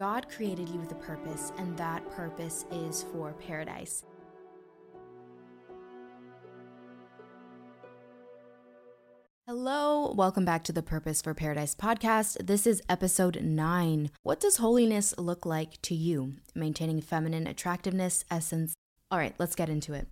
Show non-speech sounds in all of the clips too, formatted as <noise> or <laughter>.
God created you with a purpose, and that purpose is for paradise. Hello, welcome back to the Purpose for Paradise podcast. This is episode nine. What does holiness look like to you? Maintaining feminine attractiveness, essence. All right, let's get into it.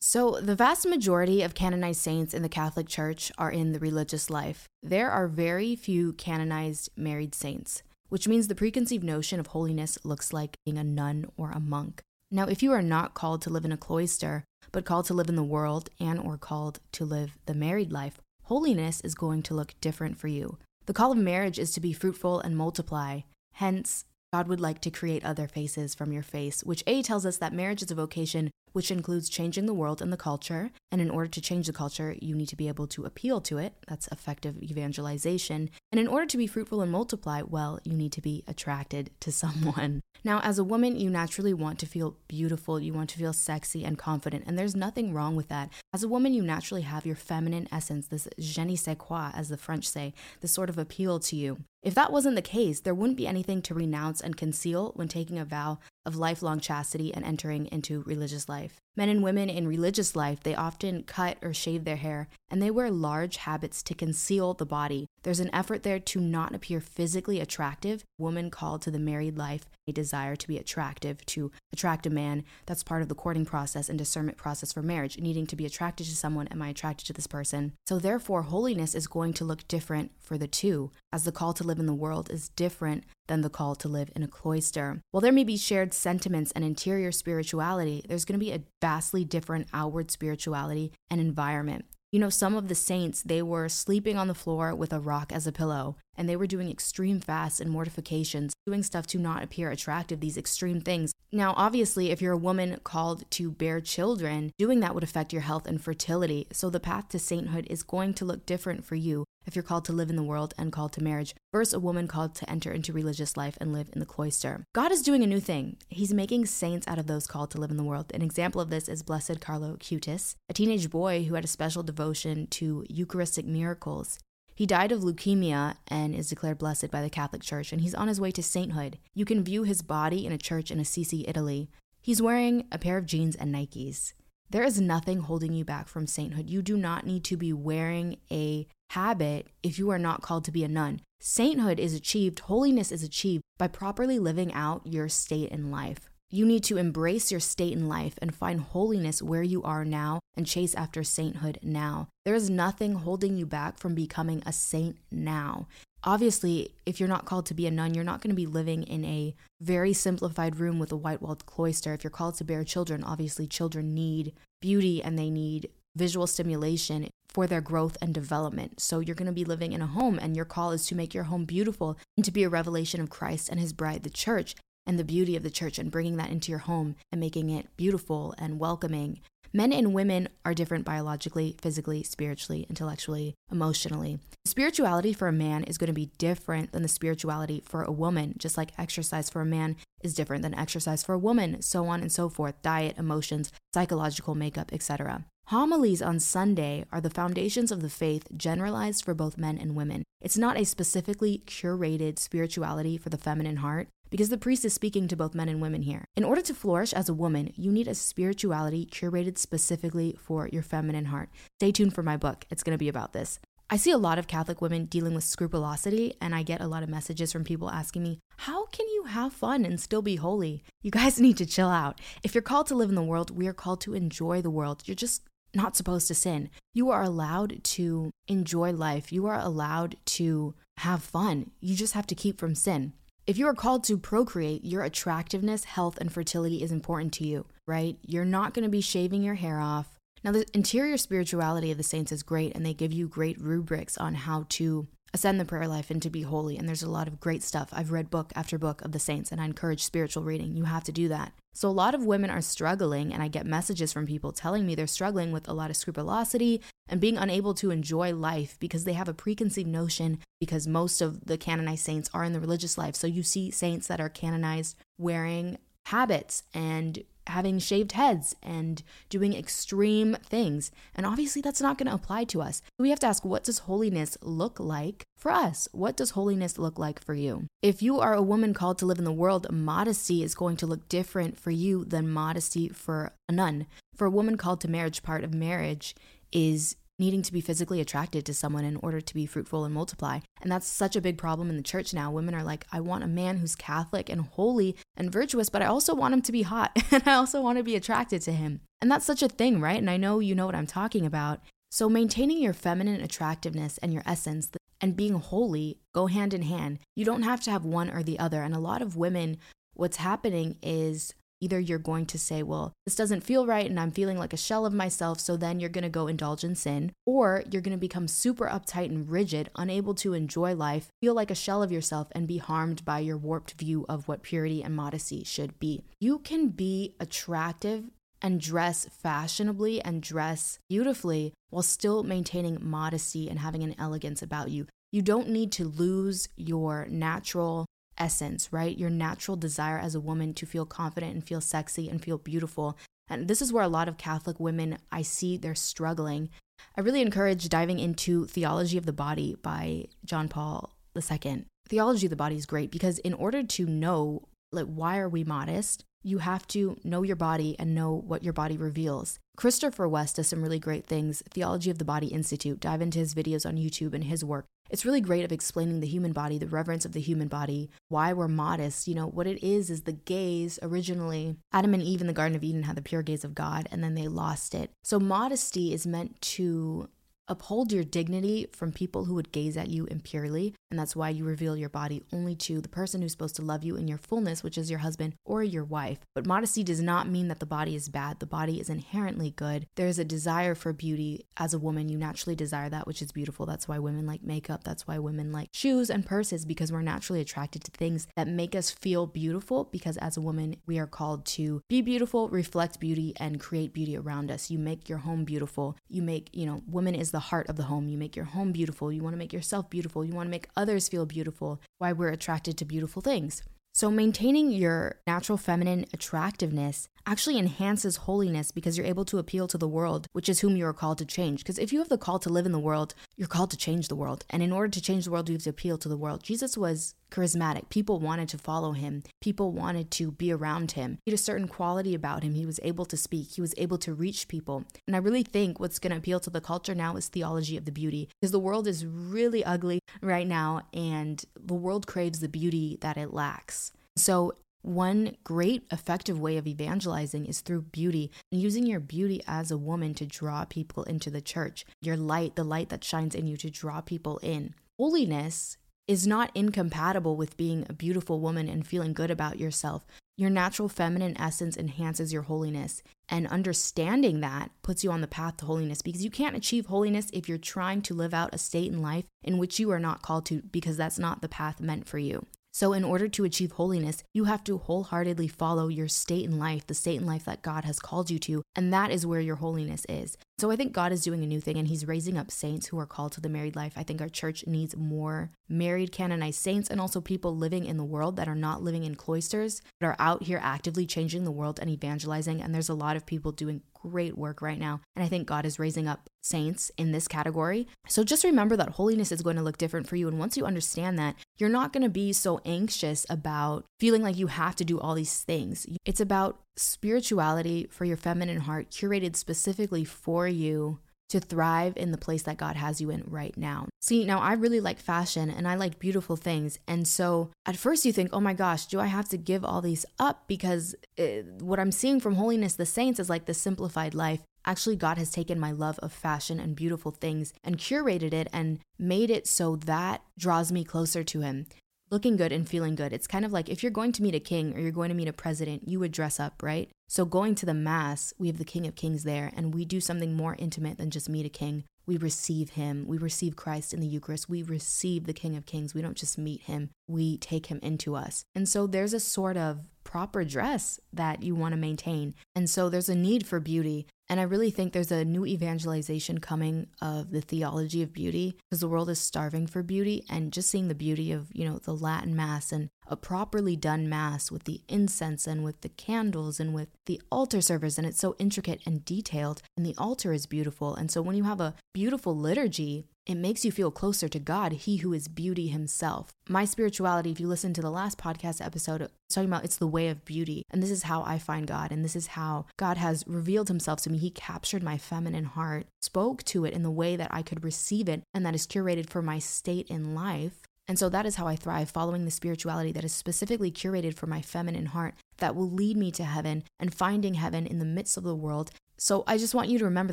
So, the vast majority of canonized saints in the Catholic Church are in the religious life. There are very few canonized married saints which means the preconceived notion of holiness looks like being a nun or a monk. Now, if you are not called to live in a cloister, but called to live in the world and or called to live the married life, holiness is going to look different for you. The call of marriage is to be fruitful and multiply. Hence, God would like to create other faces from your face, which A tells us that marriage is a vocation which includes changing the world and the culture. And in order to change the culture, you need to be able to appeal to it. That's effective evangelization. And in order to be fruitful and multiply, well, you need to be attracted to someone. <laughs> Now, as a woman, you naturally want to feel beautiful, you want to feel sexy and confident, and there's nothing wrong with that. As a woman, you naturally have your feminine essence, this je ne sais quoi, as the French say, this sort of appeal to you. If that wasn't the case, there wouldn't be anything to renounce and conceal when taking a vow of lifelong chastity and entering into religious life. Men and women in religious life, they often cut or shave their hair, and they wear large habits to conceal the body. There's an effort there to not appear physically attractive. Woman called to the married life, a desire to be attractive, to attract a man. That's part of the courting process and discernment process for marriage, needing to be attracted to someone. Am I attracted to this person? So, therefore, holiness is going to look different for the two, as the call to live in the world is different than the call to live in a cloister. While there may be shared sentiments and interior spirituality, there's going to be a vastly different outward spirituality and environment. You know, some of the saints, they were sleeping on the floor with a rock as a pillow, and they were doing extreme fasts and mortifications, doing stuff to not appear attractive, these extreme things. Now, obviously, if you're a woman called to bear children, doing that would affect your health and fertility. So the path to sainthood is going to look different for you if you're called to live in the world and called to marriage, versus a woman called to enter into religious life and live in the cloister. God is doing a new thing. He's making saints out of those called to live in the world. An example of this is Blessed Carlo Acutis, a teenage boy who had a special devotion to Eucharistic miracles. He died of leukemia and is declared blessed by the Catholic Church, and he's on his way to sainthood. You can view his body in a church in Assisi, Italy. He's wearing a pair of jeans and Nikes. There is nothing holding you back from sainthood. You do not need to be wearing a habit if you are not called to be a nun. Sainthood is achieved, holiness is achieved by properly living out your state in life. You need to embrace your state in life and find holiness where you are now and chase after sainthood now. There is nothing holding you back from becoming a saint now. Obviously, if you're not called to be a nun, you're not going to be living in a very simplified room with a white walled cloister. If you're called to bear children, obviously, children need beauty and they need visual stimulation for their growth and development. So you're going to be living in a home, and your call is to make your home beautiful and to be a revelation of Christ and his bride, the church, and the beauty of the church, and bringing that into your home and making it beautiful and welcoming. Men and women are different biologically, physically, spiritually, intellectually, emotionally. Spirituality for a man is going to be different than the spirituality for a woman, just like exercise for a man is different than exercise for a woman, so on and so forth diet, emotions, psychological makeup, etc. Homilies on Sunday are the foundations of the faith generalized for both men and women. It's not a specifically curated spirituality for the feminine heart because the priest is speaking to both men and women here. In order to flourish as a woman, you need a spirituality curated specifically for your feminine heart. Stay tuned for my book, it's going to be about this. I see a lot of Catholic women dealing with scrupulosity, and I get a lot of messages from people asking me, How can you have fun and still be holy? You guys <laughs> need to chill out. If you're called to live in the world, we are called to enjoy the world. You're just not supposed to sin. You are allowed to enjoy life. You are allowed to have fun. You just have to keep from sin. If you are called to procreate, your attractiveness, health, and fertility is important to you, right? You're not going to be shaving your hair off. Now, the interior spirituality of the saints is great, and they give you great rubrics on how to ascend the prayer life and to be holy. And there's a lot of great stuff. I've read book after book of the saints, and I encourage spiritual reading. You have to do that. So, a lot of women are struggling, and I get messages from people telling me they're struggling with a lot of scrupulosity and being unable to enjoy life because they have a preconceived notion because most of the canonized saints are in the religious life. So, you see saints that are canonized wearing habits and having shaved heads and doing extreme things. And obviously, that's not going to apply to us. We have to ask, what does holiness look like for us? What does holiness look like for you? If you are a woman called to live in the world, modesty is going to look different for you than modesty for a nun. For a woman called to marriage, part of marriage is needing to be physically attracted to someone in order to be fruitful and multiply. And that's such a big problem in the church now. Women are like, I want a man who's Catholic and holy and virtuous, but I also want him to be hot <laughs> and I also want to be attracted to him. And that's such a thing, right? And I know you know what I'm talking about. So maintaining your feminine attractiveness and your essence and being holy go hand in hand. You don't have to have one or the other. And a lot of women, what's happening is Either you're going to say, well, this doesn't feel right and I'm feeling like a shell of myself, so then you're going to go indulge in sin, or you're going to become super uptight and rigid, unable to enjoy life, feel like a shell of yourself, and be harmed by your warped view of what purity and modesty should be. You can be attractive and dress fashionably and dress beautifully while still maintaining modesty and having an elegance about you. You don't need to lose your natural essence, right? Your natural desire as a woman to feel confident and feel sexy and feel beautiful. And this is where a lot of Catholic women I see they're struggling. I really encourage diving into Theology of the Body by John Paul II. Theology of the Body is great because in order to know like why are we modest, you have to know your body and know what your body reveals. Christopher West does some really great things. Theology of the Body Institute. Dive into his videos on YouTube and his work. It's really great of explaining the human body, the reverence of the human body, why we're modest. You know, what it is is the gaze originally. Adam and Eve in the Garden of Eden had the pure gaze of God and then they lost it. So modesty is meant to Uphold your dignity from people who would gaze at you impurely, and that's why you reveal your body only to the person who's supposed to love you in your fullness, which is your husband or your wife. But modesty does not mean that the body is bad. The body is inherently good. There is a desire for beauty. As a woman, you naturally desire that which is beautiful. That's why women like makeup. That's why women like shoes and purses because we're naturally attracted to things that make us feel beautiful. Because as a woman, we are called to be beautiful, reflect beauty, and create beauty around us. You make your home beautiful. You make, you know, woman is the heart of the home. You make your home beautiful. You want to make yourself beautiful. You want to make others feel beautiful. Why we're attracted to beautiful things. So, maintaining your natural feminine attractiveness actually enhances holiness because you're able to appeal to the world, which is whom you are called to change. Because if you have the call to live in the world, you're called to change the world. And in order to change the world, you have to appeal to the world. Jesus was charismatic. People wanted to follow him, people wanted to be around him. He had a certain quality about him. He was able to speak, he was able to reach people. And I really think what's going to appeal to the culture now is theology of the beauty because the world is really ugly right now and the world craves the beauty that it lacks. So, one great effective way of evangelizing is through beauty using your beauty as a woman to draw people into the church. Your light, the light that shines in you to draw people in. Holiness is not incompatible with being a beautiful woman and feeling good about yourself. Your natural feminine essence enhances your holiness, and understanding that puts you on the path to holiness because you can't achieve holiness if you're trying to live out a state in life in which you are not called to because that's not the path meant for you. So, in order to achieve holiness, you have to wholeheartedly follow your state in life, the state in life that God has called you to, and that is where your holiness is. So, I think God is doing a new thing and He's raising up saints who are called to the married life. I think our church needs more married canonized saints and also people living in the world that are not living in cloisters, but are out here actively changing the world and evangelizing. And there's a lot of people doing great work right now. And I think God is raising up saints in this category. So just remember that holiness is going to look different for you. And once you understand that, you're not going to be so anxious about feeling like you have to do all these things. It's about spirituality for your feminine heart, curated specifically for you to thrive in the place that God has you in right now. See, now I really like fashion and I like beautiful things. And so at first you think, oh my gosh, do I have to give all these up? Because it, what I'm seeing from Holiness the Saints is like the simplified life. Actually, God has taken my love of fashion and beautiful things and curated it and made it so that draws me closer to Him looking good and feeling good. It's kind of like if you're going to meet a king or you're going to meet a president, you would dress up, right? So going to the mass, we have the King of Kings there, and we do something more intimate than just meet a king. We receive him. We receive Christ in the Eucharist. We receive the King of Kings. We don't just meet him, we take him into us. And so there's a sort of proper dress that you want to maintain. And so there's a need for beauty. And I really think there's a new evangelization coming of the theology of beauty because the world is starving for beauty and just seeing the beauty of, you know, the Latin Mass and a properly done Mass with the incense and with the candles and with the altar servers. And it's so intricate and detailed. And the altar is beautiful. And so when you have a beautiful liturgy, it makes you feel closer to God, He who is beauty Himself. My spirituality, if you listen to the last podcast episode, it's talking about it's the way of beauty. And this is how I find God. And this is how God has revealed Himself to me. He captured my feminine heart, spoke to it in the way that I could receive it, and that is curated for my state in life. And so that is how I thrive, following the spirituality that is specifically curated for my feminine heart that will lead me to heaven and finding heaven in the midst of the world. So I just want you to remember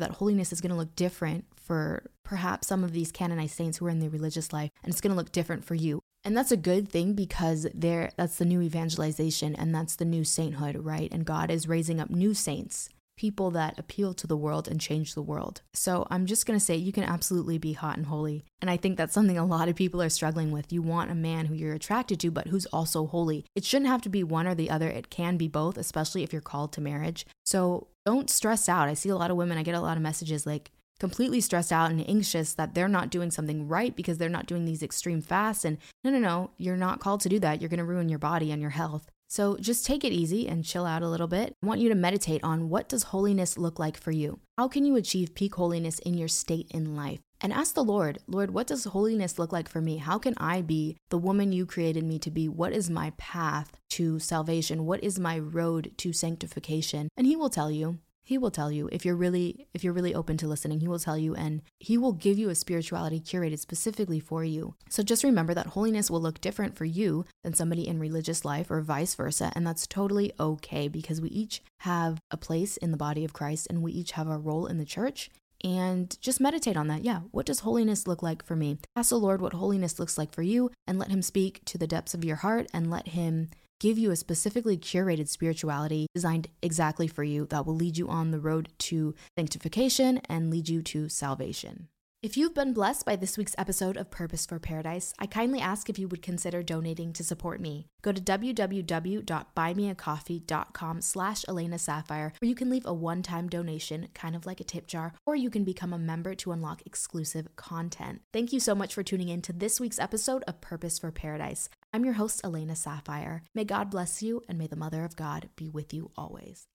that holiness is going to look different for perhaps some of these canonized saints who are in the religious life, and it's going to look different for you. And that's a good thing because there that's the new evangelization and that's the new sainthood, right? And God is raising up new saints, people that appeal to the world and change the world. So I'm just going to say you can absolutely be hot and holy. And I think that's something a lot of people are struggling with. You want a man who you're attracted to but who's also holy. It shouldn't have to be one or the other. It can be both, especially if you're called to marriage. So don't stress out. I see a lot of women, I get a lot of messages like completely stressed out and anxious that they're not doing something right because they're not doing these extreme fasts. And no, no, no, you're not called to do that. You're going to ruin your body and your health. So just take it easy and chill out a little bit. I want you to meditate on what does holiness look like for you? How can you achieve peak holiness in your state in life? And ask the Lord, Lord, what does holiness look like for me? How can I be the woman you created me to be? What is my path to salvation? What is my road to sanctification? And He will tell you. He will tell you if you're really if you're really open to listening. He will tell you and he will give you a spirituality curated specifically for you. So just remember that holiness will look different for you than somebody in religious life or vice versa, and that's totally okay because we each have a place in the body of Christ and we each have a role in the church and just meditate on that. Yeah, what does holiness look like for me? Ask the Lord what holiness looks like for you and let Him speak to the depths of your heart and let Him give you a specifically curated spirituality designed exactly for you that will lead you on the road to sanctification and lead you to salvation. If you've been blessed by this week's episode of Purpose for Paradise, I kindly ask if you would consider donating to support me. Go to www.buymeacoffee.com slash Elena Sapphire, where you can leave a one-time donation, kind of like a tip jar, or you can become a member to unlock exclusive content. Thank you so much for tuning in to this week's episode of Purpose for Paradise. I'm your host, Elena Sapphire. May God bless you, and may the Mother of God be with you always.